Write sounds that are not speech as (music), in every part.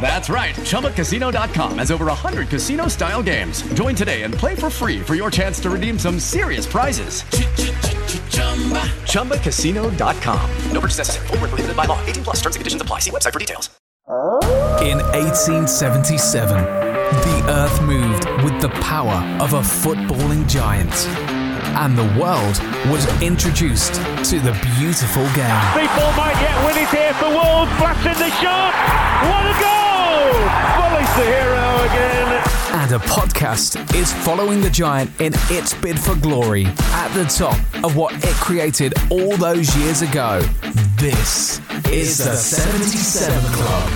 That's right. ChumbaCasino.com has over 100 casino style games. Join today and play for free for your chance to redeem some serious prizes. ChumbaCasino.com. No purchase necessary. Void were prohibited by law. 18 plus terms and conditions apply. See website for details. In 1877, the earth moved with the power of a footballing giant. And the world was introduced to the beautiful game. People might yet win it here for Wolves. Blasting the shot. What a goal! Bully's the hero again. And a podcast is following the giant in its bid for glory at the top of what it created all those years ago. This is the 77 Club.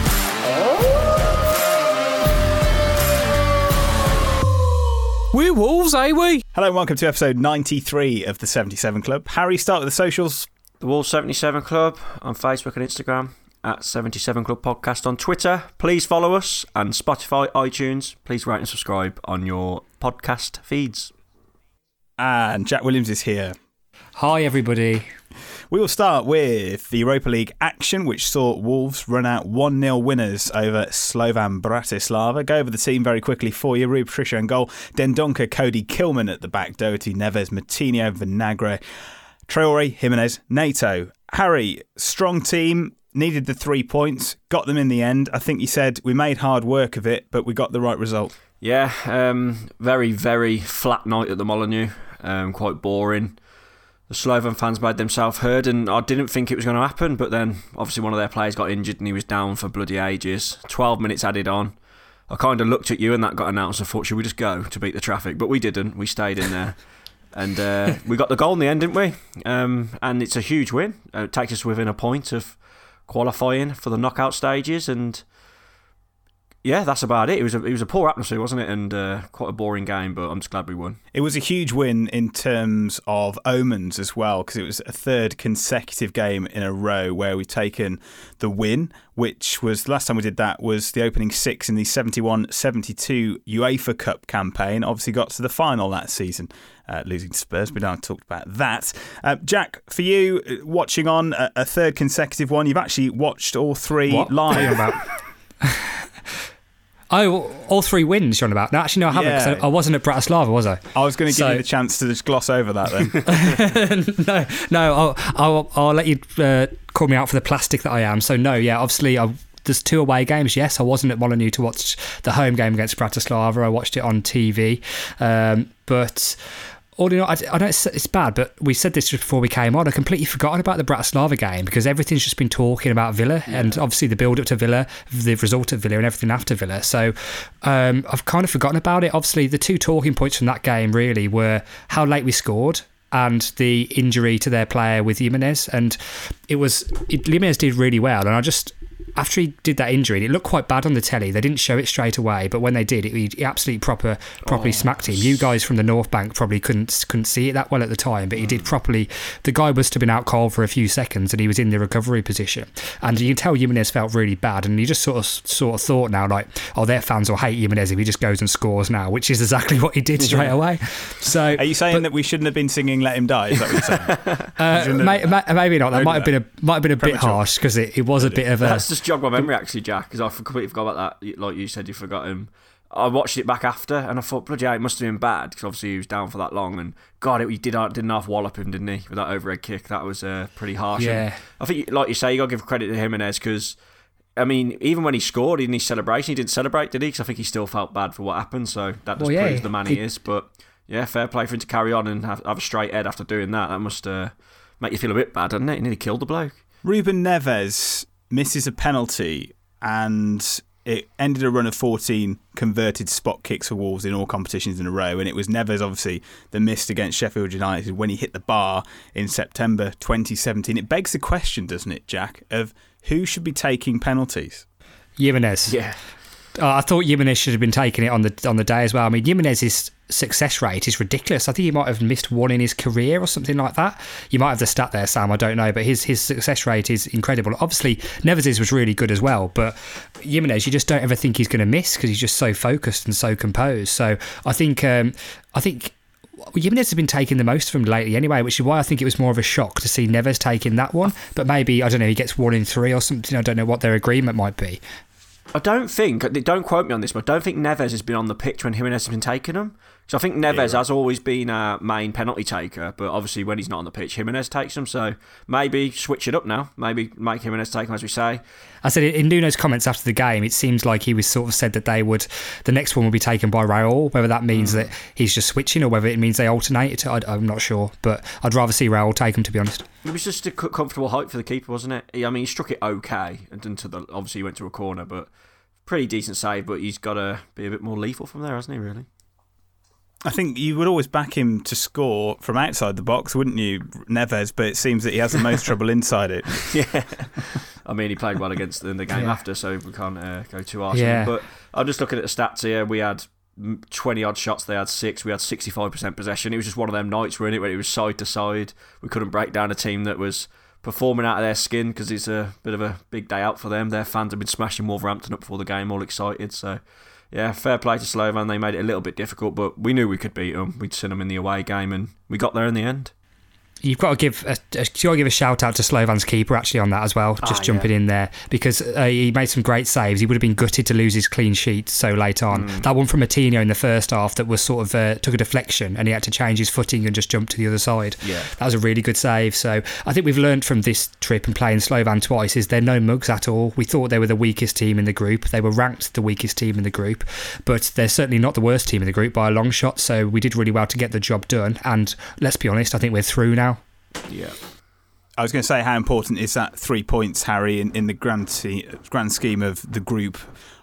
We're Wolves, eh, we? Hello and welcome to episode 93 of the 77 Club. Harry, start with the socials. The Wall 77 Club on Facebook and Instagram, at 77 Club Podcast on Twitter. Please follow us and Spotify, iTunes. Please rate and subscribe on your podcast feeds. And Jack Williams is here. Hi, everybody. We will start with the Europa League action, which saw Wolves run out 1 0 winners over Slovan Bratislava. Go over the team very quickly for you. Rui Patricio and goal. Dendoncker, Coady Kilman at the back. Doherty, Neves, Moutinho, Vinagre, Traore, Jimenez, Neto. Harry, strong team. Needed the three points, got them in the end. I think you said we made hard work of it, but we got the right result. Yeah, um, very, very flat night at the Molineux. Um, quite boring the Slovan fans made themselves heard, and I didn't think it was going to happen. But then, obviously, one of their players got injured and he was down for bloody ages. 12 minutes added on. I kind of looked at you and that got announced. I thought, should we just go to beat the traffic? But we didn't. We stayed in there. (laughs) and uh, we got the goal in the end, didn't we? Um, and it's a huge win. Uh, it takes us within a point of qualifying for the knockout stages. And yeah, that's about it. It was a, it was a poor atmosphere, wasn't it? And uh, quite a boring game, but I'm just glad we won. It was a huge win in terms of omens as well, because it was a third consecutive game in a row where we've taken the win, which was the last time we did that was the opening six in the 71 72 UEFA Cup campaign. Obviously, got to the final that season. Uh, losing to Spurs. We don't talk about that. Uh, Jack, for you, uh, watching on a, a, third consecutive one, you've actually watched all three what? live. (laughs) Oh, all three wins you're on about? No, actually, no, I haven't. Yeah. I, I, wasn't at Bratislava, was I? I was going to give so... you the chance to just gloss over that then. (laughs) no, no, I'll, I'll, I'll let you uh, call me out for the plastic that I am. So, no, yeah, obviously, I, there's two away games. Yes, I wasn't at Molineux to watch the home game against Bratislava. I watched it on TV. Um, but Or you know, I, I know it's, it's bad, but we said this just before we came on. I completely forgotten about the Bratislava game because everything's just been talking about Villa and obviously the build up to Villa, the result at Villa, and everything after Villa. So um, I've kind of forgotten about it. Obviously, the two talking points from that game really were how late we scored and the injury to their player with Jimenez. And it was it, Jimenez did really well, and I just after he did that injury, and it looked quite bad on the telly. They didn't show it straight away, but when they did, it, he absolutely proper properly Oh. smacked him. You guys from the North Bank probably couldn't couldn't see it that well at the time, but he Mm. did properly. The guy must have been out cold for a few seconds, and he was in the recovery position. And you can tell Jimenez felt really bad, and he just sort of sort of thought now like, oh, their fans will hate Jimenez if he just goes and scores now, which is exactly what he did straight Yeah. away. So Are you saying that we shouldn't have been singing "Let Him Die"? Is that what you're saying? (laughs) Uh, may, have- may, maybe not. That might have been a might have been a bit harsh because it, it was a bit of a. That's just jogged my memory actually, Jack, because I completely forgot about that. Like you said, you forgot him. I watched it back after, and I thought, bloody hell, it must have been bad because obviously he was down for that long. And God, it, he did didn't half wallop him, didn't he, with that overhead kick? That was uh, pretty harsh. Yeah. And I think, like you say, you got to give credit to Jimenez because. I mean, even when he scored in his celebration, he didn't celebrate, did he? Because I think he still felt bad for what happened. So that just Well, yeah, proves the man he he- is. But yeah, fair play for him to carry on and have, have a straight head after doing that. That must uh, make you feel a bit bad, doesn't it? He nearly killed the bloke. Ruben Neves misses a penalty and it ended a run of 14 converted spot kicks for Wolves in all competitions in a row. And it was Neves, obviously, the missed against Sheffield United when he hit the bar in September 2017. It begs the question, doesn't it, Jack, of who should be taking penalties? Jimenez. Yeah. Uh, I thought Jimenez should have been taking it on the on the day as well. I mean, Jimenez's success rate is ridiculous. I think he might have missed one in his career or something like that. You might have the stat there, Sam. I don't know, but his his success rate is incredible. Obviously, Neves's was really good as well, but Jimenez, you just don't ever think he's going to miss because he's just so focused and so composed. So I think um, I think. Well, Jimenez has been taking the most from lately anyway, which is why I think it was more of a shock to see Neves taking that one. But maybe, I don't know, he gets one in three or something. I don't know what their agreement might be. I don't think, don't quote me on this, but I don't think Neves has been on the pitch when Jimenez has been taking them. So I think Neves has always been a main penalty taker, but obviously when he's not on the pitch, Jimenez takes them. So maybe switch it up now. Maybe make Jimenez take them, as we say. I said in Nuno's comments after the game, it seems like he was sort of said that they would, the next one will be taken by Raul. Whether that means hmm. that he's just switching or whether it means they alternate, I, I'm not sure. But I'd rather see Raul take him, to be honest. It was just a comfortable height for the keeper, wasn't it? He- I mean, he struck it okay, and into the obviously he went to a corner, but pretty decent save. But he's got to be a bit more lethal from there, hasn't he? Really? I think you would always back him to score from outside the box, wouldn't you, Neves? But it seems that he has the most trouble inside it. (laughs) yeah. I mean, he played well against in the game Yeah. after, so we can't uh, go too harsh. Yeah. But I'm just looking at the stats here. We had 20 odd shots, they had six. We had 65% possession. It was just one of them nights, where it, where it was side to side. We couldn't break down a team that was performing out of their skin because it's a bit of a big day out for them. Their fans have been smashing Wolverhampton up before the game, all excited. So, yeah, fair play to Slovan. They made it a little bit difficult, but we knew we could beat them. We'd seen them in the away game, and we got there in the end. You've got to give a, you've got to give a shout out to Slovan's keeper actually on that as well. Just Ah, jumping in there because uh, he made some great saves. He would have been gutted to lose his clean sheet so late on. Mm. That one from Moutinho in the first half that was sort of uh, took a deflection and he had to change his footing and just jump to the other side. Yeah. that was a really good save. So I think we've learned from this trip and playing Slovan twice is they're no mugs at all. We thought they were the weakest team in the group. They were ranked the weakest team in the group, but they're certainly not the worst team in the group by a long shot. So we did really well to get the job done. And let's be honest, I think we're through now. Yeah. I was going to say, how important is that three points, Harry, in, in the grand, grand scheme of the group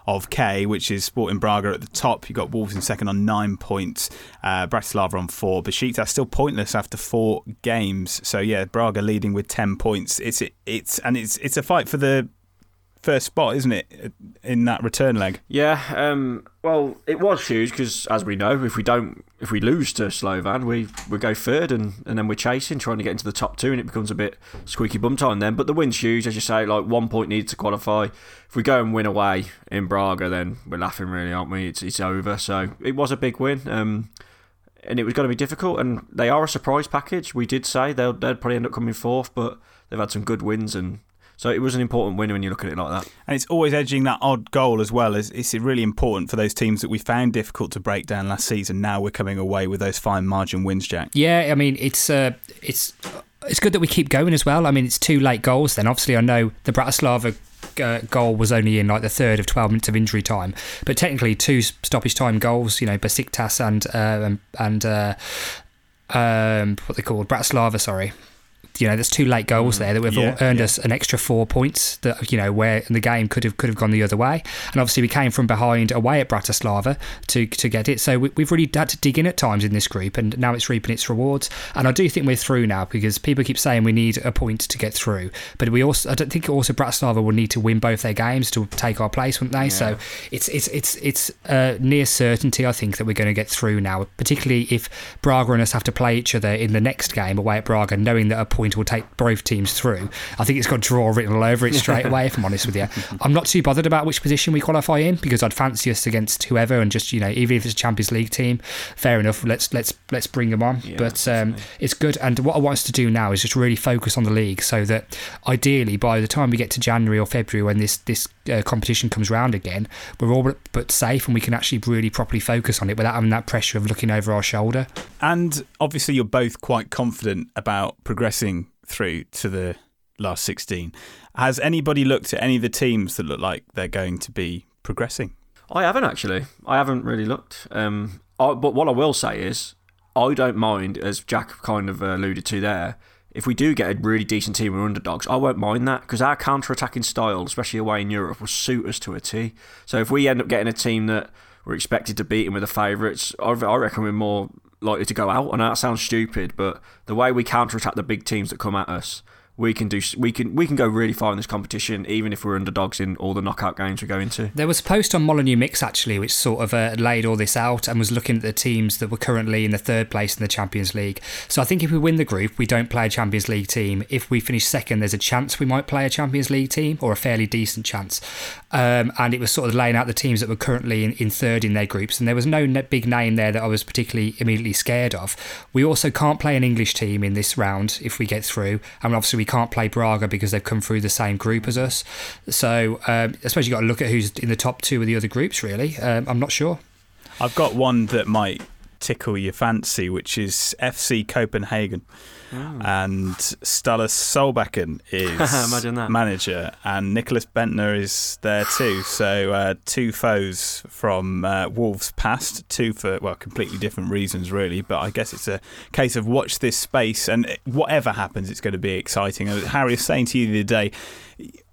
of K, which is Sporting Braga at the top. You've got Wolves in second on nine points, uh, Bratislava on four. Besiktas still pointless after four games. So yeah, Braga leading with ten points. It's it's and it's it's a fight for the first spot, isn't it, in that return leg? Yeah, um, well, it was huge because, as we know, if we don't, if we lose to Slovan, we, we go third, and, and then we're chasing, trying to get into the top two, and it becomes a bit squeaky bum time then. But the win's huge, as you say, like one point needed to qualify. If we go and win away in Braga, then we're laughing, really, aren't we? It's it's over. So it was a big win. Um, and it was going to be difficult, and they are a surprise package. We did say they'll they'd probably end up coming fourth, but they've had some good wins, and so it was an important win when you look at it like that. And it's always edging that odd goal as well. As it's really important for those teams that we found difficult to break down last season. Now we're coming away with those fine margin wins, Jack. Yeah, I mean it's uh, it's it's good that we keep going as well. I mean it's two late goals. Then obviously I know the Bratislava uh, goal was only in like the third of 12 minutes of injury time, but technically two stoppage time goals. You know Besiktas and uh, and and. Uh, um, what they called Bratislava, sorry. You know, there's two late goals there that we've Yeah, earned yeah. us an extra four points. That you know, where the game could have could have gone the other way. And obviously, we came from behind away at Bratislava to to get it. So we, we've really had to dig in at times in this group, and now it's reaping its rewards. And I do think we're through now because people keep saying we need a point to get through, but we also I don't think also Bratislava will need to win both their games to take our place, wouldn't they? So it's it's it's it's uh, near certainty. I think that we're going to get through now, particularly if Braga and us have to play each other in the next game away at Braga, knowing that a point will take both teams through. I think it's got draw written all over it straight (laughs) away. If I'm honest with you, I'm not too bothered about which position we qualify in because I'd fancy us against whoever and just you know even if it's a Champions League team, fair enough. Let's let's let's bring them on. but um, it's good. And what I want us to do now is just really focus on the league so that ideally by the time we get to January or February when this this uh, competition comes round again, we're all but, but safe and we can actually really properly focus on it without having that pressure of looking over our shoulder. And obviously, you're both quite confident about progressing through to the last 16. Has anybody looked at any of the teams that look like they're going to be progressing? I haven't actually. I haven't really looked. Um, I, but what I will say is, I don't mind, as Jack kind of uh, alluded to there. If we do get a really decent team of underdogs, I won't mind that because our counter-attacking style, especially away in Europe, will suit us to a T. So if we end up getting a team that we're expected to beat in with the favourites, I reckon we're more likely to go out. I know that sounds stupid, but the way we counter-attack the big teams that come at us, we can do. We can we can go really far in this competition, even if we're underdogs in all the knockout games we go into. There was a post on Molineux Mix actually, which sort of uh, laid all this out and was looking at the teams that were currently in the third place in the Champions League. So I think if we win the group, we don't play a Champions League team. If we finish second, there's a chance we might play a Champions League team or a fairly decent chance. Um, and it was sort of laying out the teams that were currently in, in third in their groups, and there was no big name there that I was particularly immediately scared of. We also can't play an English team in this round if we get through, and obviously we can't play Braga because they've come through the same group as us. So um, I suppose you've got to look at who's in the top two of the other groups. Really, um, I'm not sure. I've got one that might tickle your fancy, which is FC Copenhagen. And Ståle Solbakken (laughs) is manager, and Nicklas Bendtner is there too. So uh, two foes from uh, Wolves past, two for well completely different reasons really. But I guess it's a case of watch this space, and whatever happens, it's going to be exciting. Uh, Harry was saying to you the other day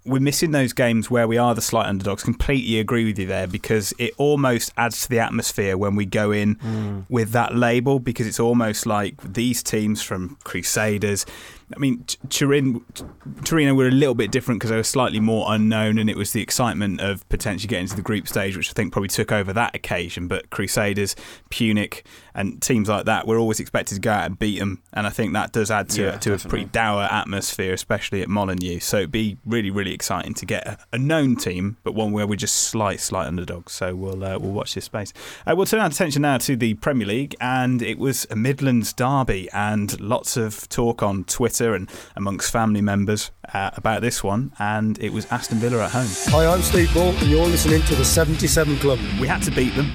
we're missing those games where we are the slight underdogs. Completely agree with you there because it almost adds to the atmosphere when we go in hmm. with that label because it's almost like these teams from Crusaders. I mean, Turin, Torino were a little bit different because they were slightly more unknown, and it was the excitement of potentially getting to the group stage, which I think probably took over that occasion. But Crusaders, Pyunik, and teams like that, we're always expected to go out and beat them, and I think that does add to Yeah, to a pretty dour atmosphere, especially at Molineux. So it'd be really, really exciting to get a, a known team, but one where we're just slight, slight underdogs. So we'll uh, we'll watch this space. Uh, we'll turn our attention now to the Premier League, and it was a Midlands derby, and lots of talk on Twitter and amongst family members uh, about this one. And it was Aston Villa at home. Hi, I'm Steve Bull, and you're listening to the 77 Club. We had to beat them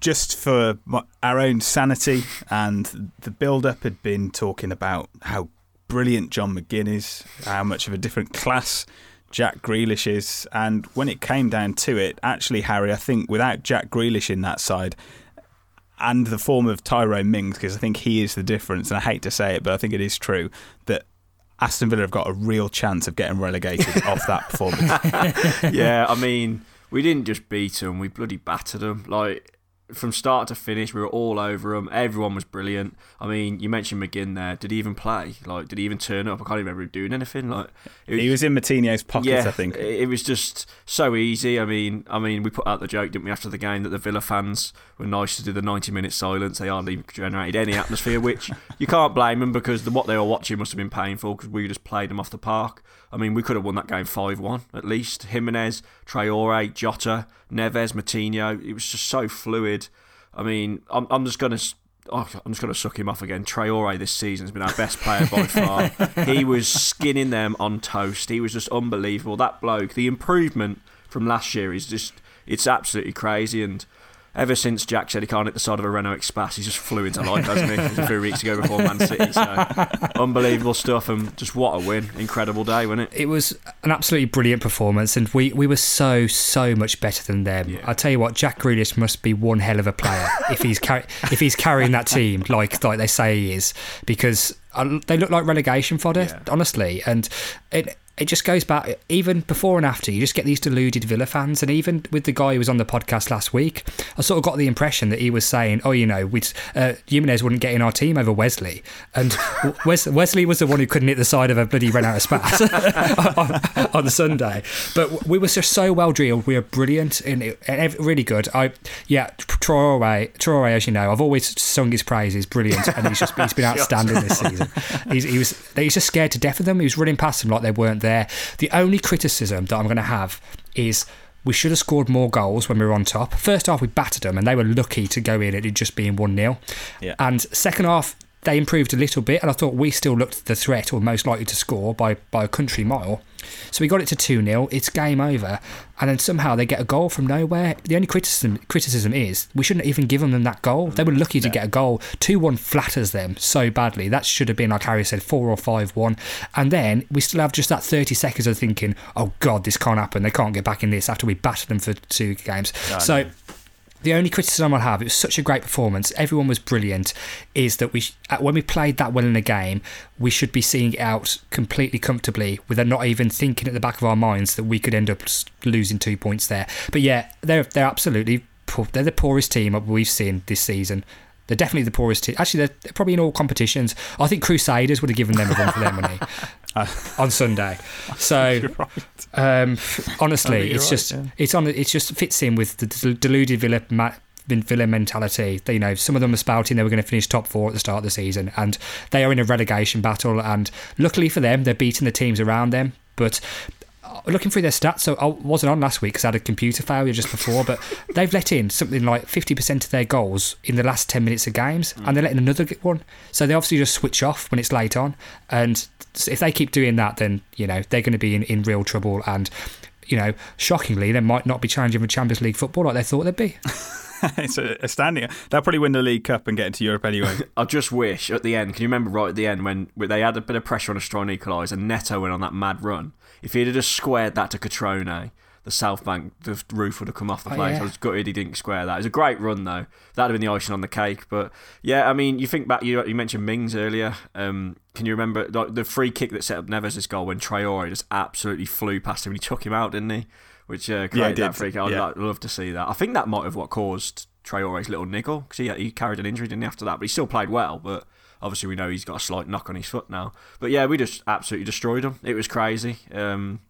just for our own sanity, and the build-up had been talking about how brilliant John McGinn is, how much of a different class Jack Grealish is, and when it came down to it, actually, Harry, I think without Jack Grealish in that side. And the form of Tyrone Mings, because I think he is the difference, and I hate to say it, but I think it is true that Aston Villa have got a real chance of getting relegated (laughs) off that performance. (laughs) yeah, I mean, we didn't just beat them; we bloody battered them. Like from start to finish, we were all over them. Everyone was brilliant. I mean, you mentioned McGinn there. Did he even play? Like, did he even turn up? I can't even remember him doing anything. Like, it he was in Moutinho's pocket, yeah, I think. It was just so easy. I mean, I mean, we put out the joke, didn't we, after the game that the Villa fans were nice to do the ninety-minute silence. They hardly generated any atmosphere, which you can't blame them because the, what they were watching must have been painful because we just played them off the park. I mean, we could have won that game five-one at least. Jimenez, Traore, Jota, Neves, Moutinho. It was just so fluid. I mean, I'm, I'm just gonna. Oh, I'm just going to suck him off again. Traore this season has been our best player by (laughs) far. he was skinning them on toast. He was just unbelievable. That bloke, the improvement from last year is just, it's absolutely crazy. And ever since Jack said he can't hit the side of a Renault Express, he's just flew into life, hasn't he? A few weeks ago before Man City. So (laughs) unbelievable stuff, and just what a win! Incredible day, wasn't it? It was an absolutely brilliant performance, and we, we were so so much better than them. I tell you what, Jack Grealish must be one hell of a player (laughs) if he's car- if he's carrying that team like like they say he is, because uh, they look like relegation fodder, honestly, and it it just goes back even before and after you just get these deluded villa fans and even with the guy who was on the podcast last week i sort of got the impression that he was saying oh you know we uh, jimenez wouldn't get in our team over wesley. And (laughs) Wes- wesley was the one who couldn't hit the side of a bloody run out of spats (laughs) on, on sunday. But we were just so well drilled. We were brilliant and, and really good. I yeah Traore, Traore as you know i've always sung his praises brilliant and he's just he's been (laughs) outstanding this season he's, he was he's just scared to death of them he was running past them like they weren't there there. The only criticism that I'm going to have is we should have scored more goals when we were on top. First half, we battered them, and they were lucky to go in at it just being 1 0. Yeah. And second half, they improved a little bit, and I thought we still looked the threat or most likely to score by, by a country mile. So we got it to 2 0, it's game over, and then somehow they get a goal from nowhere. The only criticism criticism is we shouldn't even give them that goal. They were lucky to get a goal. 2 1 flatters them so badly. That should have been, like Harry said, 4 or 5 1. And then we still have just that 30 seconds of thinking, oh God, this can't happen. They can't get back in this after we battered them for two games. I so. know. The only criticism I'll have, it was such a great performance, everyone was brilliant, is that we, uh, when we played that well in a game, we should be seeing it out completely comfortably without not even thinking at the back of our minds that we could end up losing two points there. But yeah, they're, they're absolutely, poor, they're the poorest team we've seen this season. They're definitely the poorest team. Actually, they're, they're probably in all competitions. I think Crusaders would have given them a run for their money (laughs) on Sunday. So, (laughs) um, I honestly, think you're it's right, just yeah. it's on. It just fits in with the del- deluded Villa. Ma- Villa mentality. They, you know, some of them are spouting they were going to finish top four at the start of the season, and they are in a relegation battle. And luckily for them, they're beating the teams around them. But uh, looking through their stats, so I wasn't on last week because I had a computer failure just before, but (laughs) they've let in something like 50% of their goals in the last 10 minutes of games, and they're letting another get one. So they obviously just switch off when it's late on. And if they keep doing that, then, you know, they're going to be in, in real trouble. And, you know, shockingly, they might not be challenging for Champions League football like they thought they'd be. (laughs) it's a, a. They'll probably win the League Cup and get into Europe anyway. (laughs) I just wish at the end. Can you remember right at the end when when they had a bit of pressure on us trying to equalise and Neto went on that mad run? If he'd have just squared that to Cutrone, the South Bank, the roof would have come off the Oh, place. yeah. I was gutted he didn't square that. It was a great run though. That'd have been the icing on the cake. But yeah, I mean, you think back. You, you mentioned Mings earlier. Um, can you remember like, the free kick that set up Neves' goal when Traore just absolutely flew past him and he took him out, didn't he? Which uh, created did. that free kick. I'd Yeah. like- love to see that. I think that might have what caused Traore's little niggle because he, he carried an injury didn't he, after that, but he still played well. But obviously, we know he's got a slight knock on his foot now. But yeah, we just absolutely destroyed him. It was crazy. Um,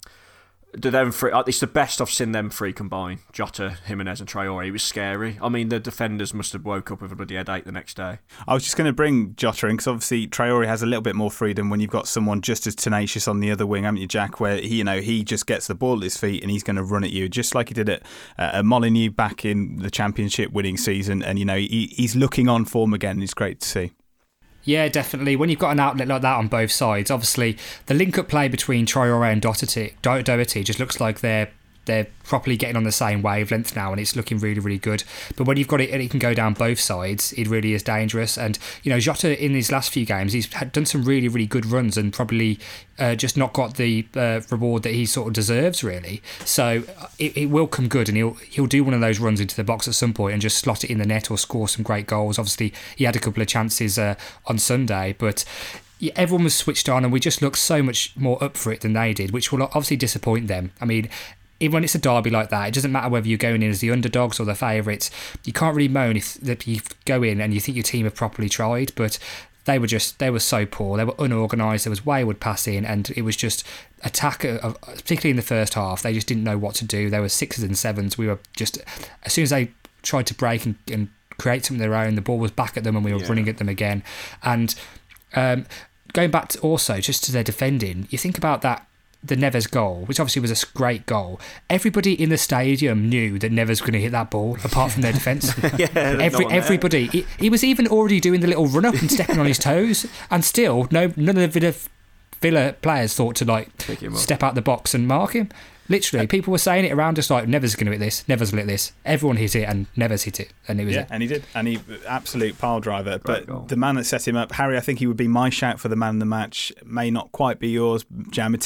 the them three, uh, it's the best I've seen them three combine. Jota, Jimenez, and Traore. It was scary. I mean, the defenders must have woke up with a bloody headache the next day. I was just going to bring Jota in because obviously Traore has a little bit more freedom when you've got someone just as tenacious on the other wing, haven't you, Jack? Where he, you know, he just gets the ball at his feet and he's going to run at you, just like he did at, uh, at Molineux back in the Championship winning season. And you know, he, he's looking on form again. It's great to see. Yeah, definitely. When you've got an outlet like that on both sides, obviously the link-up play between Traore and Doherty, Doherty just looks like they're they're properly getting on the same wavelength now, and it's looking really, really good. But when you've got it, and it can go down both sides. It really is dangerous. And you know, Jota in his last few games, he's done some really, really good runs, and probably uh, just not got the uh, reward that he sort of deserves, really. So uh, it, it will come good, and he'll he'll do one of those runs into the box at some point and just slot it in the net or score some great goals. Obviously, he had a couple of chances uh, on Sunday, but everyone was switched on, and we just looked so much more up for it than they did, which will obviously disappoint them. I mean, even when it's a derby like that, it doesn't matter whether you're going in as the underdogs or the favourites. You can't really moan if that you go in and you think your team have properly tried, but they were just they were so poor. They were unorganised. There was wayward passing, and it was just attack, of, particularly in the first half. They just didn't know what to do. There were sixes and sevens. We were just as soon as they tried to break and, and create something of their own, the ball was back at them, and we were Yeah. running at them again. And um, going back to also just to their defending, you think about that the Neves goal, which obviously was a great goal. Everybody in the stadium knew that Neves was going to hit that ball, apart from their defence. (laughs) Yeah, Every, no everybody. He, he was even already doing the little run up and stepping on his toes, and still, no, none of the Villa, Villa players thought to like Pick him up. step out the box and mark him. Literally, people were saying it around us like, Never's going to hit this, Never's lit this. Everyone hit it, and Never's hit it, and it was yeah, it. and he did, and he absolute pile driver. but the man that set him up, Harry, I think he would be my shout for the man of the match. May not quite be yours, Jan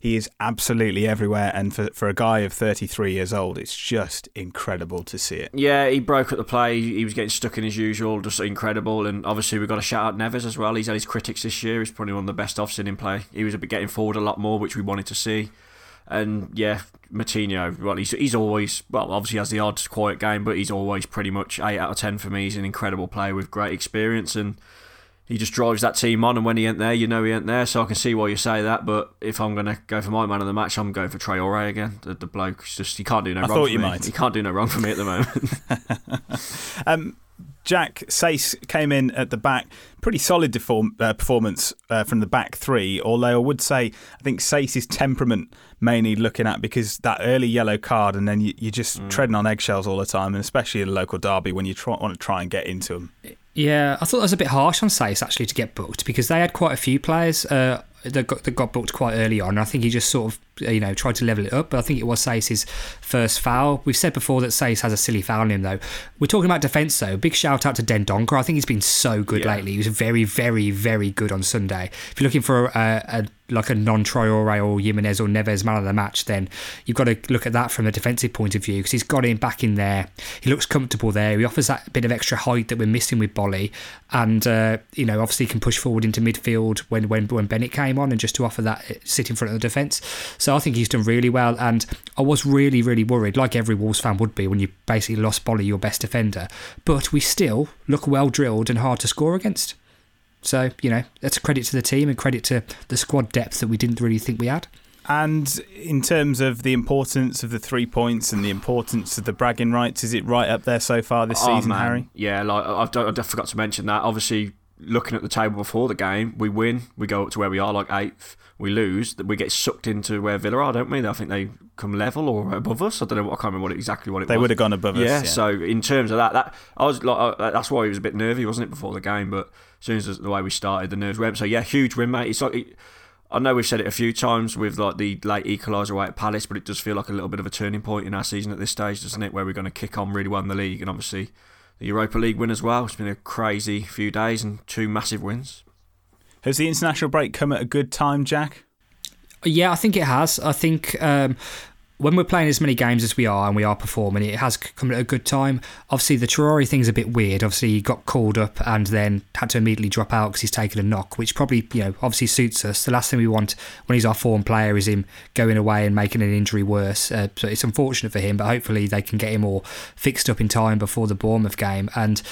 He is absolutely everywhere, and for for a guy of 33 years old, it's just incredible to see it. Yeah, he broke up the play. He was getting stuck in his usual, just incredible. And obviously, we've got to shout out Neves as well. He's had his critics this year. He's probably one of the best I've seen him play. He was a bit getting forward a lot more, which we wanted to see. And yeah, Moutinho, well, he's, he's always, well, obviously has the odd quiet game, but he's always pretty much 8 out of 10 for me. He's an incredible player with great experience and he just drives that team on. And when he ain't there, you know he ain't there. So I can see why you say that. But if I'm going to go for my man of the match, I'm going for Traore again. The, the bloke, just, he can't do no I wrong thought for you me. might. He can't do no wrong for me at the moment. (laughs) Um, Jack Saïss came in at the back. Pretty solid deform, uh, performance uh, from the back three, although I would say I think Saïss's temperament may need looking at because that early yellow card and then you, you're just Mm. treading on eggshells all the time, and especially in a local derby when you try, want to try and get into them. Yeah, I thought that was a bit harsh on Saïss actually to get booked because they had quite a few players uh, that, got, that got booked quite early on. I think he just sort of you know tried to level it up, but I think it was Saïss's first foul. We've said before that Saïss has a silly foul in him though. We're talking about defence though. Big shout out to Dendoncker. I think he's been so good Yeah. lately. He was very, very, very good on Sunday. If you're looking for a, a like a non Traore or Jimenez or Neves man of the match, then you've got to look at that from a defensive point of view because he's got him back in there. He looks comfortable there. He offers that bit of extra height that we're missing with Boly, and uh, you know obviously can push forward into midfield when when when Bennett came on and just to offer that uh, sit in front of the defence. So I think he's done really well, and I was really really worried, like every Wolves fan would be when you basically lost Boly, your best defender, but we still look well drilled and hard to score against. So, you know, that's a credit to the team and credit to the squad depth that we didn't really think we had. And in terms of the importance of the three points and the importance of the bragging rights, is it right up there so far this Oh, season, man. Harry? Yeah, like I've, I I forgot to mention that. Obviously, looking at the table before the game, we win, we go up to where we are, like eighth. We lose, we get sucked into where Villa are, don't we? I think they come level or above us. I don't know. What, I can't remember what, exactly what it They was. would have gone above us, Yeah, yeah. So in terms of that, that I was like, uh, that's why he was a bit nervy, wasn't it, before the game? But as soon as the way we started, the nerves went. So yeah, huge win, mate. It's like. It, I know we've said it a few times with like the late equaliser away at Palace, but it does feel like a little bit of a turning point in our season at this stage, doesn't it? Where we're going to kick on really well in the league, and obviously the Europa League win as well. It's been a crazy few days and two massive wins. Has the international break come at a good time, Jack? Yeah, I think it has. I think um, when we're playing as many games as we are and we are performing, it has come at a good time. Obviously, the Traore thing's a bit weird. Obviously, he got called up and then had to immediately drop out because he's taken a knock, which probably, you know, obviously suits us. The last thing we want when he's our form player is him going away and making an injury worse. Uh, so it's unfortunate for him, but hopefully they can get him all fixed up in time before the Bournemouth game. And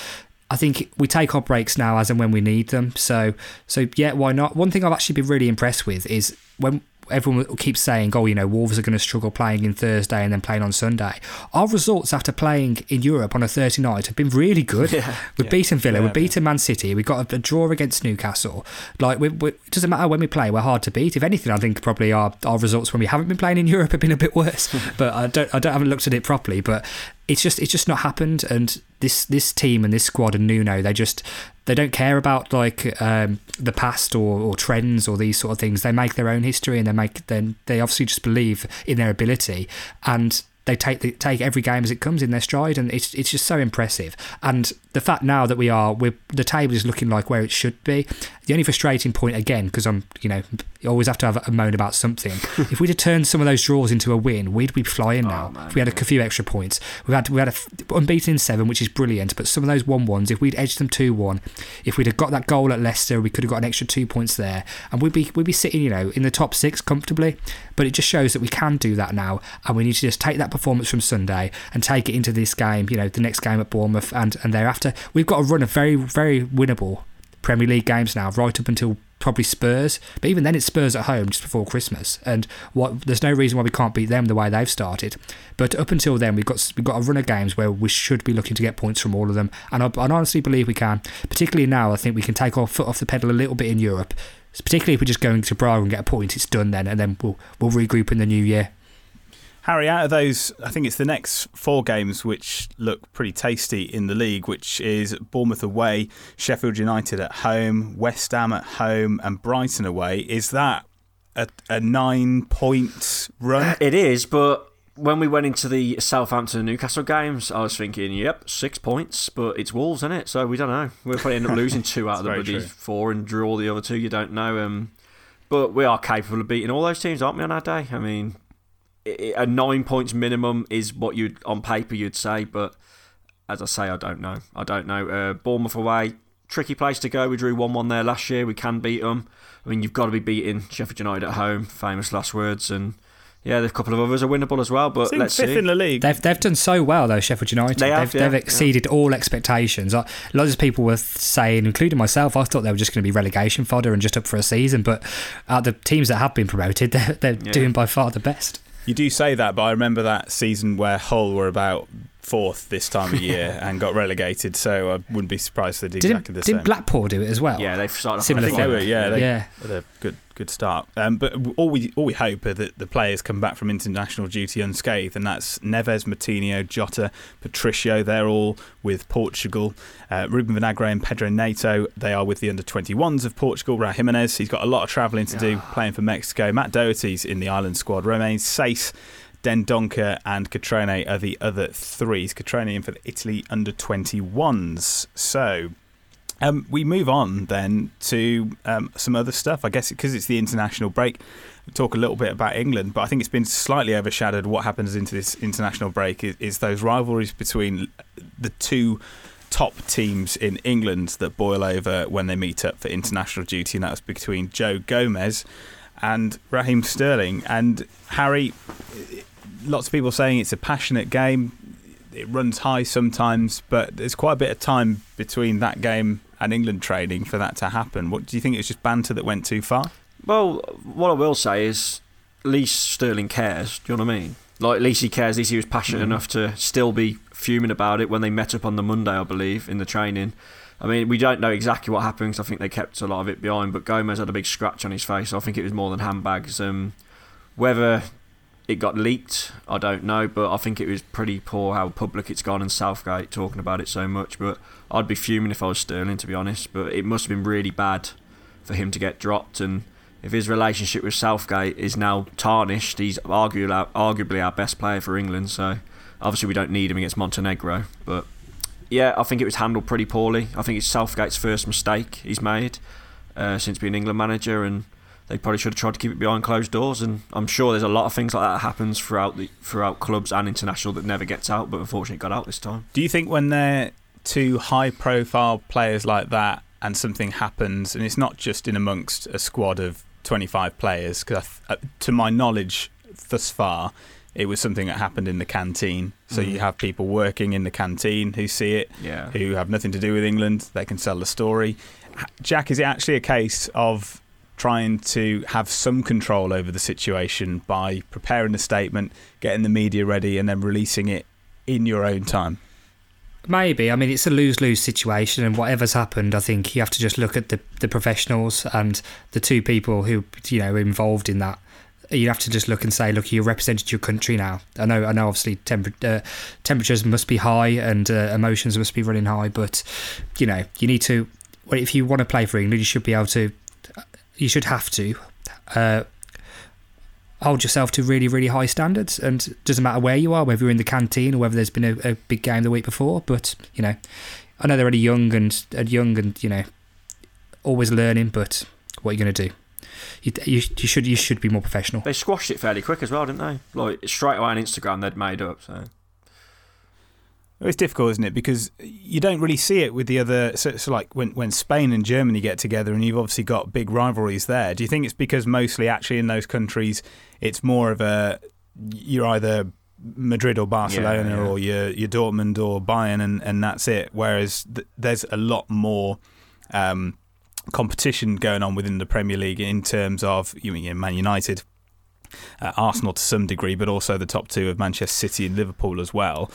I think we take our breaks now as and when we need them. So, so yeah, why not? One thing I've actually been really impressed with is when everyone keeps saying, "Oh, you know, Wolves are going to struggle playing in Thursday and then playing on Sunday." Our results after playing in Europe on a Thursday night have been really good. Yeah. We've beaten Villa, Yeah, we've beaten Man City, we got a, a draw against Newcastle. Like, we, we, it doesn't matter when we play; we're hard to beat. If anything, I think probably our, our results when we haven't been playing in Europe have been a bit worse. (laughs) but I don't, I don't haven't looked at it properly. But it's just, it's just not happened. And this, this team and this squad and Nuno, they just, they don't care about like um, the past or, or trends or these sort of things. They make their own history and they make then they obviously just believe in their ability and they take the, take every game as it comes in their stride and it's it's just so impressive. And the fact now that we are we're, the table is looking like where it should be. The only frustrating point again because I'm you know you always have to have a moan about something. (laughs) if we'd have turned some of those draws into a win, we'd be flying oh, now. if we had a few extra points, we had we had a unbeaten in seven, which is brilliant. But some of those one ones, if we'd edged them two one, if we'd have got that goal at Leicester, we could have got an extra two points there, and we'd be we'd be sitting you know in the top six comfortably. But it just shows that we can do that now, and we need to just take that performance from Sunday and take it into this game. You know, the next game at Bournemouth and and thereafter, we've got a run of very very winnable Premier League games now, right up until probably Spurs. But even then, it's Spurs at home just before Christmas, and what there's no reason why we can't beat them the way they've started. But up until then, we've got we've got a run of games where we should be looking to get points from all of them, and I, I honestly believe we can. Particularly now, I think we can take our foot off the pedal a little bit in Europe. Particularly if we're just going to Braga and get a point, it's done then, and then we'll we'll regroup in the new year. Harry, out of those, I think it's the next four games which look pretty tasty in the league, which is Bournemouth away, Sheffield United at home, West Ham at home, and Brighton away. Is that a, a nine point run? It is, but when we went into the Southampton and Newcastle games, I was thinking, yep, six points, but it's Wolves, isn't it? So we don't know. We'll probably end up losing two (laughs) out of the bloody four and draw the other two. You don't know. Um, but we are capable of beating all those teams, aren't we, on our day? I mean, a nine points minimum is what you'd on paper you'd say, but as I say, I don't know. I don't know. Uh, Bournemouth away, tricky place to go. We drew one-one there last year. We can beat them. I mean, you've got to be beating Sheffield United at home. Famous last words, and yeah, there's a couple of others are winnable as well. But let's fifth see. in the league. They've they've done so well though, Sheffield United. They have, they've, yeah, they've yeah. exceeded all expectations. Like, lots of people were saying, including myself, I thought they were just going to be relegation fodder and just up for a season. But out the teams that have been promoted, (laughs) they're, they're doing by far the best. You do say that, but I remember that season where Hull were about fourth this time of year (laughs) and got relegated. So I wouldn't be surprised if they did Didn't, exactly the didn't same. Blackpool do it as well? Yeah, they've started off Similar I think they were, yeah, they Yeah. had a good good start. Um, but all we all we hope are that the players come back from international duty unscathed, and that's Neves, Moutinho, Jota, Patricio. They're all with Portugal. Uh, Ruben Vinagre and Pedro Neto. They are with the under 21s of Portugal. Raul Jimenez, he's got a lot of travelling to do, playing for Mexico. Matt Doherty's in the Ireland squad. Romain Saïss. Dendoncker and Cutrone are the other threes. Cutrone in for the Italy under 21s. So um, we move on then to um, some other stuff. I guess because it's the international break, we talk a little bit about England, but I think it's been slightly overshadowed. What happens into this international break is, is those rivalries between the two top teams in England that boil over when they meet up for international duty, and that was between Joe Gomez and Raheem Sterling. And Harry, lots of people saying it's a passionate game. It runs high sometimes, but there's quite a bit of time between that game and England training for that to happen. What do you think? It was just banter that went too far. Well, what I will say is, at least Sterling cares. Do you know what I mean? Like, at least he cares. At least he was passionate Mm. enough to still be fuming about it when they met up on the Monday, I believe, in the training. I mean, we don't know exactly what happened 'cause I think they kept a lot of it behind. But Gomez had a big scratch on his face. So I think it was more than handbags. Um, whether it got leaked, I don't know. But I think it was pretty poor how public it's gone and Southgate talking about it so much. But I'd be fuming if I was Sterling, to be honest. But it must have been really bad for him to get dropped. And if his relationship with Southgate is now tarnished, he's arguably our, arguably our best player for England. So obviously we don't need him against Montenegro. But yeah, I think it was handled pretty poorly. I think it's Southgate's first mistake he's made uh, since being England manager, and they probably should have tried to keep it behind closed doors. And I'm sure there's a lot of things like that happens throughout the throughout clubs and international that never gets out, but unfortunately got out this time. Do you think when they're two high profile players like that and something happens, and it's not just in amongst a squad of 25 players, because uh, to my knowledge thus far, it was something that happened in the canteen. So Mm. you have people working in the canteen who see it, Yeah. who have nothing to do with England. They can sell the story. Jack, is it actually a case of trying to have some control over the situation by preparing a statement, getting the media ready, and then releasing it in your own time? Maybe. I mean, it's a lose lose situation, and whatever's happened, I think you have to just look at the, the professionals and the two people who you know involved in that. You have to just look and say, look, you represented your country now. I know, I know. Obviously, temper, uh, temperatures must be high and uh, emotions must be running high, but you know, you need to. If you want to play for England, you should be able to. You should have to. Uh, hold yourself to really, really high standards. And doesn't matter where you are, whether you're in the canteen or whether there's been a, a big game the week before. But you know, I know they're only young and, and young and you know, always learning. But what are you going to do? You, you, you should you should be more professional. They squashed it fairly quick as well, didn't they? Like straight away on Instagram, they'd made up. So It's difficult, isn't it? Because you don't really see it with the other. So, so like when, when Spain and Germany get together, and you've obviously got big rivalries there. Do you think it's because mostly actually in those countries, it's more of a you're either Madrid or Barcelona yeah. or you're, you're Dortmund or Bayern, and, and that's it. Whereas th- there's a lot more. Um, competition going on within the Premier League in terms of you mean Man United, uh, Arsenal to some degree, but also the top two of Manchester City and Liverpool as well.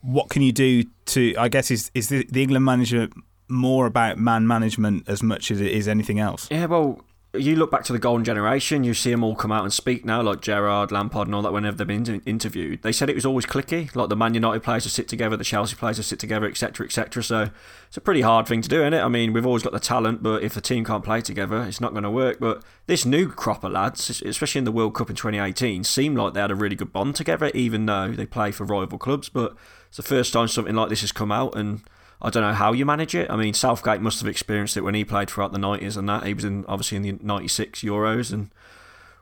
What can you do to? I guess is is the, the England manager more about man management as much as it is anything else? yeah, well, you look back to the golden generation, you see them all come out and speak now, like Gerrard, Lampard, and all that. Whenever they've been interviewed, they said it was always clicky. Like the Man United players would sit together, the Chelsea players would sit together, etc., etc. So it's a pretty hard thing to do, isn't it? I mean, we've always got the talent, but if the team can't play together, it's not going to work. But this new crop of lads, especially in the World Cup in 2018, seemed like they had a really good bond together, even though they play for rival clubs. But it's the first time something like this has come out, and I don't know how you manage it. I mean, Southgate must have experienced it when he played throughout the 90s and that. He was in obviously in the 96 Euros and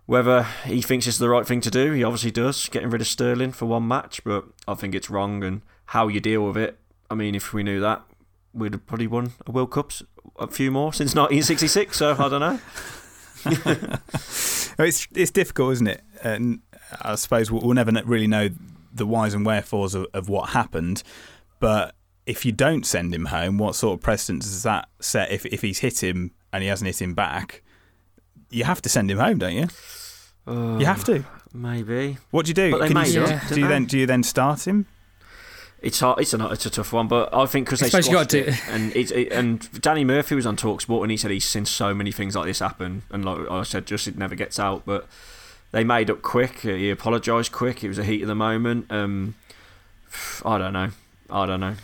whether he thinks it's the right thing to do, he obviously does, getting rid of Sterling for one match, but I think it's wrong and how you deal with it. I mean, if we knew that, we'd have probably won a World Cups a few more since (laughs) 1966, so I don't know. (laughs) it's it's difficult, isn't it? And I suppose we'll never really know the whys and wherefores of, of what happened, but if you don't send him home, what sort of precedent does that set? If if he's hit him and he hasn't hit him back, you have to send him home, don't you? Uh, you have to. Maybe. What do you do? Can you, it, do you then do you then start him? It's hard. It's a it's a tough one, but I think because they squashed it, and it, it, and Danny Murphy was on Talksport and he said he's seen so many things like this happen, and like I said, just it never gets out. But they made up quick. He apologised quick. It was a heat of the moment. Um, I don't know. I don't know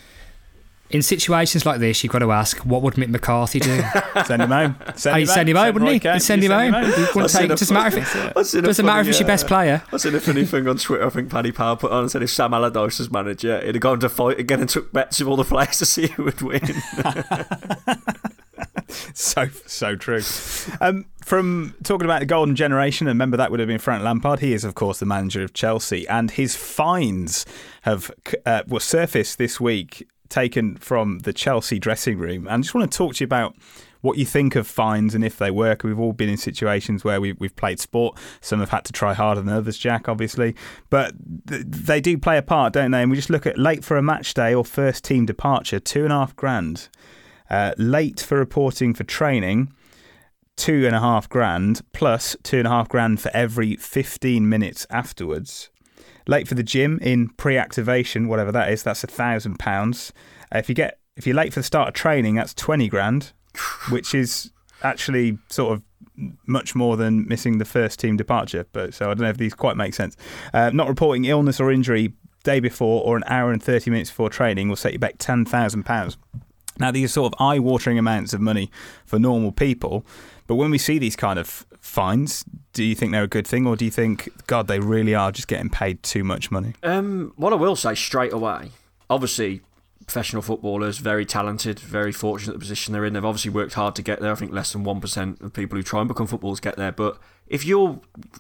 in situations like this, you've got to ask, what would Mick McCarthy do? (laughs) send him home. Send oh, him send him home, wouldn't he? He'd send him home. It doesn't matter if, it, doesn't matter if it's your best player. I seen a funny thing on Twitter. I think Paddy Power put on and said if Sam Allardyce was manager, he'd have gone to fight again and took bets with all the players to see who would win. (laughs) so so true. Um, from talking about the golden generation, and remember that would have been Frank Lampard. He is, of course, the manager of Chelsea, and his fines have uh, were surfaced this week taken from the Chelsea dressing room. And I just want to talk to you about what you think of fines and if they work. We've all been in situations where we've, we've played sport. Some have had to try harder than others, Jack, obviously. But th- they do play a part, don't they? And we just look at late for a match day or first team departure, two and a half grand. Uh, late for reporting for training, two and a half grand, plus two and a half grand for every 15 minutes afterwards. Late for the gym in pre-activation, whatever that is, that's a thousand pounds. If you get if you're late for the start of training, that's twenty grand, which is actually sort of much more than missing the first team departure. But so I don't know if these quite make sense. Uh, not reporting illness or injury day before or an hour and thirty minutes before training will set you back ten thousand pounds. Now these are sort of eye-watering amounts of money for normal people, but when we see these kind of fines, do you think they're a good thing, or do you think, God, they really are just getting paid too much money? Um, what I will say straight away, obviously, professional footballers, very talented, very fortunate the position they're in. They've obviously worked hard to get there. I think less than 1% of people who try and become footballers get there. But if you're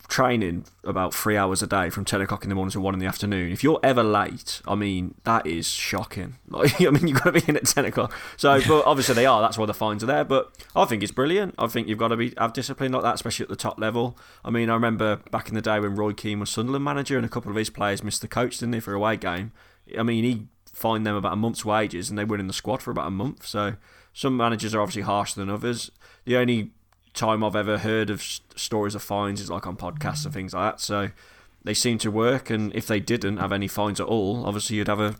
training about three hours a day from 10 o'clock in the morning to 1 in the afternoon, if you're ever late, I mean, that is shocking. (laughs) Like, I mean, you've got to be in at 10 o'clock. So, but obviously they are. That's why the fines are there. But I think it's brilliant. I think you've got to be have discipline like that, especially at the top level. I mean, I remember back in the day when Roy Keane was Sunderland manager and a couple of his players missed the coach, didn't they, for a away game. I mean, he fined them about a month's wages and they were in the squad for about a month. So some managers are obviously harsher than others. The only time I've ever heard of stories of fines is like on podcasts and things like that. So they seem to work, and if they didn't have any fines at all, obviously you'd have a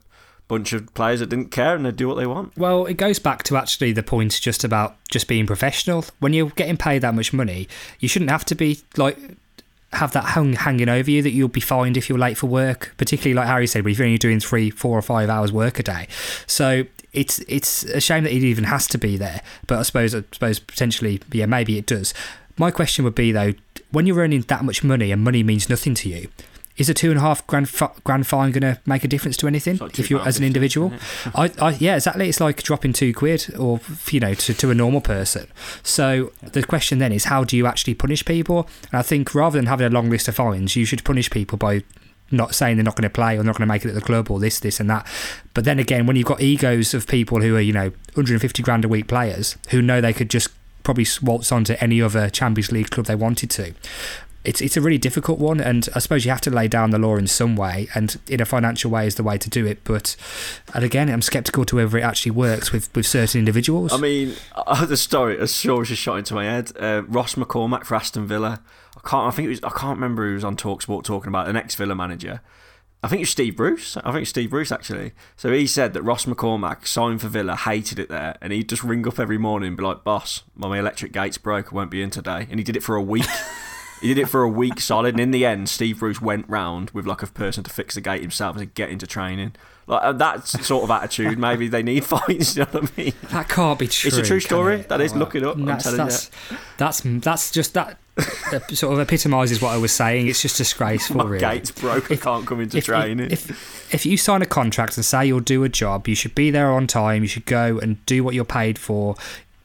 bunch of players that didn't care and they'd do what they want. Well, it goes back to actually the point just about just being professional. When you're getting paid that much money, you shouldn't have to be like have that hung, hanging over you that you'll be fined if you're late for work, particularly like Harry said, if you're only doing three, four, or five hours work a day. So it's it's a shame that it even has to be there. But I suppose I suppose potentially, yeah, maybe it does. My question would be though, when you're earning that much money and money means nothing to you, is a two and a half grand grand fine going to make a difference to anything like if you're as an individual? I, I, yeah, exactly. It's like dropping two quid, or you know, to, to a normal person. So the question then is, how do you actually punish people? And I think rather than having a long list of fines, you should punish people by not saying they're not going to play or not going to make it at the club or this, this, and that. But then again, when you've got egos of people who are, you know, 150 grand a week players who know they could just probably waltz onto any other Champions League club they wanted to, it's it's a really difficult one, and I suppose you have to lay down the law in some way, and in a financial way is the way to do it. But and again, I'm sceptical to whether it actually works with, with certain individuals. I mean, (laughs) uh, the story, as sure as just shot into my head. Uh, Ross McCormack for Aston Villa. I can't. I think it was. I can't remember who was on Talksport talking about the next Villa manager. I think it's Steve Bruce. I think it's Steve Bruce actually. So he said that Ross McCormack signed for Villa, hated it there, and he'd just ring up every morning and be like, "Boss, my electric gate's broke. I won't be in today." And he did it for a week. (laughs) he did it for a week solid, and in the end, Steve Bruce went round with like a person to fix the gate himself and get into training. Like uh, that sort of attitude, maybe they need (laughs) fights. You know what I mean? That can't be true. It's a true story. That is. Look it up. I'm That's telling that's, you. that's that's just that sort of epitomises what I was saying. It's just disgraceful. (laughs) My really. gate's broke. I can't come into if, training. If, if you sign a contract and say you'll do a job, you should be there on time. You should go and do what you're paid for,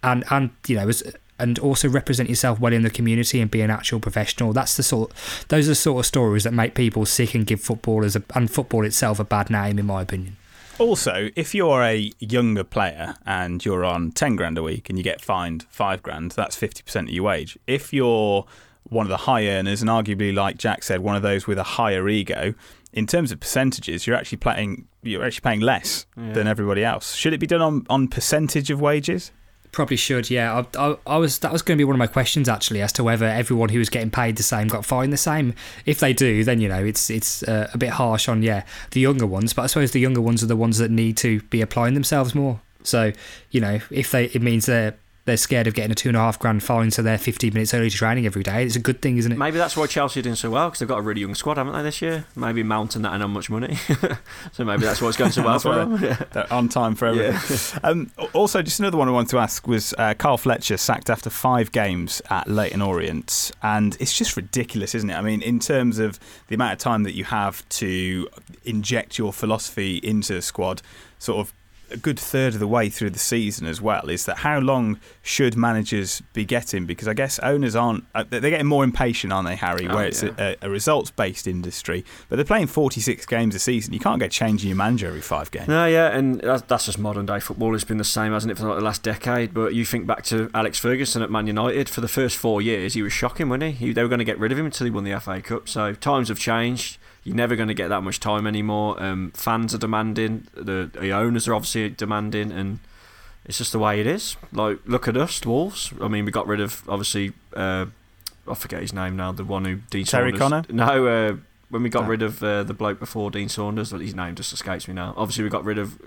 and and you know as and also represent yourself well in the community and be an actual professional. That's the sort. Those are the sort of stories that make people sick and give footballers a, and football itself a bad name, in my opinion. Also, if you're a younger player and you're on 10 grand a week and you get fined 5 grand, that's 50% of your wage. If you're one of the high earners and arguably like Jack said one of those with a higher ego, in terms of percentages, you're actually playing you're actually paying less Yeah. than everybody else. Should it be done on, on percentage of wages? Probably should, yeah. I, I, I was that was going to be one of my questions actually, as to whether everyone who was getting paid the same got fined the same. If they do, then you know it's it's uh, a bit harsh on yeah the younger ones. But I suppose the younger ones are the ones that need to be applying themselves more. So you know if they it means they're they're scared of getting a two and a half grand fine, so they're 15 minutes early to training every day. It's a good thing, isn't it? Maybe that's why Chelsea are doing so well because they've got a really young squad, haven't they, this year? Maybe mounting that and not much money. (laughs) so maybe that's why it's going so well for them. they're- they're on time for everything. (laughs) Um, also, just another one I wanted to ask was uh, Carl Fletcher sacked after five games at Leyton Orient, and it's just ridiculous, isn't it? I mean, in terms of the amount of time that you have to inject your philosophy into the squad, sort of a good third of the way through the season as well is that how long should managers be getting because I guess owners aren't uh, they're getting more impatient aren't they Harry Oh, where it's a, a results based industry but they're playing 46 games a season you can't get changing your manager every five games No, yeah, and that's, that's just modern day football. It's been the same, hasn't it, for like the last decade? But you think back to Alex Ferguson at Man United for the first four years, he was shocking, wasn't he? he they were going to get rid of him until he won the FA Cup. So times have changed. You're never going to get that much time anymore. Um, fans are demanding. The, the owners are obviously demanding, and it's just the way it is. Like, look at us, Wolves. I mean, we got rid of obviously. Uh, I forget his name now. The one who Dean Terry Saunders. Connor? No, uh, when we got No. rid of uh, the bloke before Dean Saunders, his name just escapes me now. Obviously, we got rid of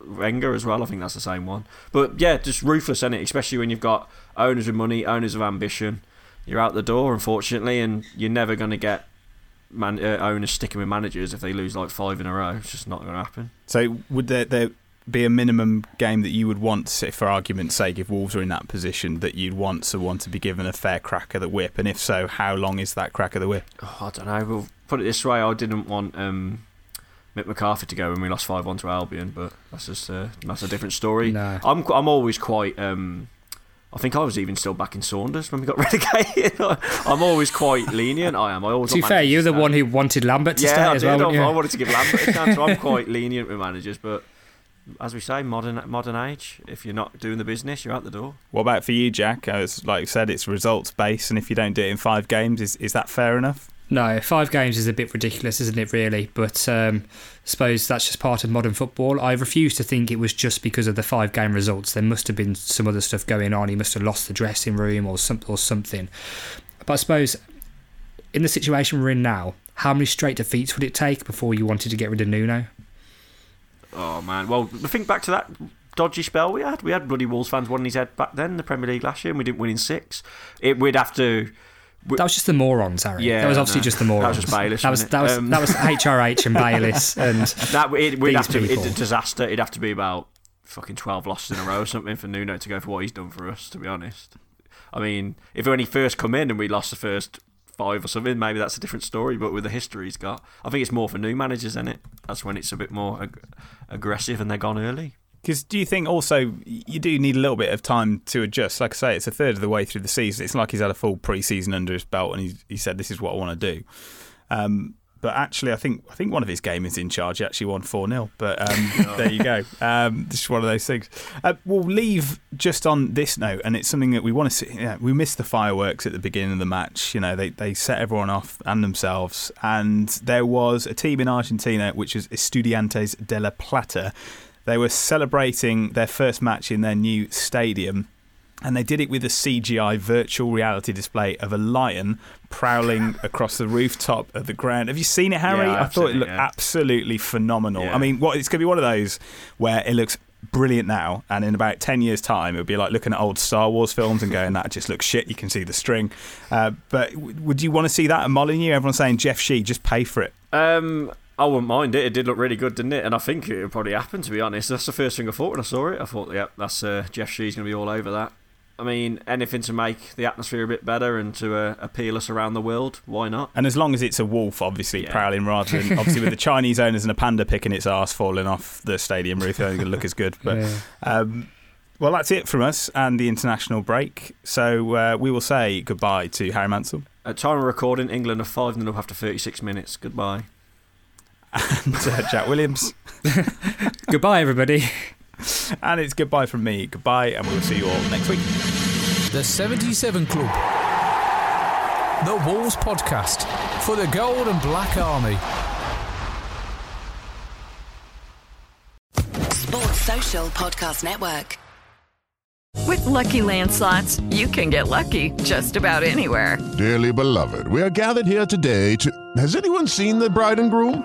Wenger as well. I think that's the same one. But yeah, just ruthless, is it? Especially when you've got owners with money, owners of ambition. You're out the door, unfortunately, and you're never going to get man- uh, owners sticking with managers if they lose like five in a row. It's just not going to happen. So would there, there be a minimum game that you would want, say, for argument's sake, if Wolves are in that position, that you'd want someone to be given a fair crack of the whip? And if so, how long is that crack of the whip? Oh, I don't know. We'll put it this way: I didn't want um, Mick McCarthy to go when we lost five one to Albion, but that's just uh, that's a different story. No. I'm I'm always quite. Um, I think I was even still back in Saunders when we got (laughs) relegated. I'm always quite lenient. I am. I always To be fair, you're the one who wanted Lambert to yeah, stay I as did. well. I. I wanted to give Lambert a (laughs) chance, so I'm quite lenient with managers. But as we say, modern modern age. If you're not doing the business, you're out the door. What about for you, Jack? As like I said, it's results based, and if you don't do it in five games, is is that fair enough? No, five games is a bit ridiculous, isn't it, really? But um, I suppose that's just part of modern football. I refuse to think it was just because of the five game results. There must have been some other stuff going on. He must have lost the dressing room or, some, or something. But I suppose in the situation we're in now, how many straight defeats would it take before you wanted to get rid of Nuno? Oh man. Well, think back to that dodgy spell we had. We had bloody Wolves fans wanting his head back then, the Premier League last year, and we didn't win in six. It, we'd have to. That was just the morons, Harry. Yeah, that was obviously no. just the That was morons. Bayliss, That was it? that was Um, that was HRH and Bayliss (laughs) and That it, these have to. people. A disaster. It'd have to be about fucking twelve losses in a row or something for Nuno to go for what he's done for us. To be honest, I mean, if when he first come in and we lost the first five or something, maybe that's a different story. But with the history he's got, I think it's more for new managers, isn't it? That's when it's a bit more ag- aggressive and they're gone early. Because do you think also you do need a little bit of time to adjust? Like I say, it's a third of the way through the season. It's like he's had a full pre-season under his belt and he he said this is what I want to do. Um, but actually, I think I think one of his game is in charge. He actually won four 0 But um, (laughs) there you go. Um, this is one of those things. Uh, we'll leave just on this note, and it's something that we want to see. Yeah, we missed the fireworks at the beginning of the match. You know, they they set everyone off and themselves. And there was a team in Argentina, which is Estudiantes de la Plata. They were celebrating their first match in their new stadium. and they did it with a CGI virtual reality display of a lion prowling (laughs) across the rooftop of the ground. Have you seen it, Harry? Yeah, I thought it I've seen it, looked yeah. absolutely phenomenal. Yeah. I mean, what it's going to be one of those where it looks brilliant now, and in about ten years' time, it would be like looking at old Star Wars films and going, "That just looks shit." You can see the string. Uh, but w- would you want to see that at Molineux? Everyone's saying Jeff Shi, just pay for it. Um, I wouldn't mind it. It did look really good, didn't it? And I think it would probably happen. To be honest, that's the first thing I thought when I saw it. I thought, yep, that's uh, Jeff Shi's going to be all over that. I mean, anything to make the atmosphere a bit better and to uh, appeal us around the world, why not? And as long as it's a wolf, obviously Yeah. prowling, rather than (laughs) obviously with the Chinese owners and a panda picking its ass falling off the stadium roof, it's only going to look as good. But Yeah. um, well, that's it from us and the international break. So uh, we will say goodbye to Harry Mansell At time of recording, England are 5 0 up after 36 minutes. Goodbye. And uh, (laughs) Jack Williams, (laughs) Goodbye, everybody. and it's goodbye from me. Goodbye, and we'll see you all next week. The 77 Club. The Wolves Podcast for the Gold and Black Army. Sports Social Podcast Network. With Lucky Land slots, you can get lucky just about anywhere. Dearly beloved, we are gathered here today to. Has anyone seen the bride and groom?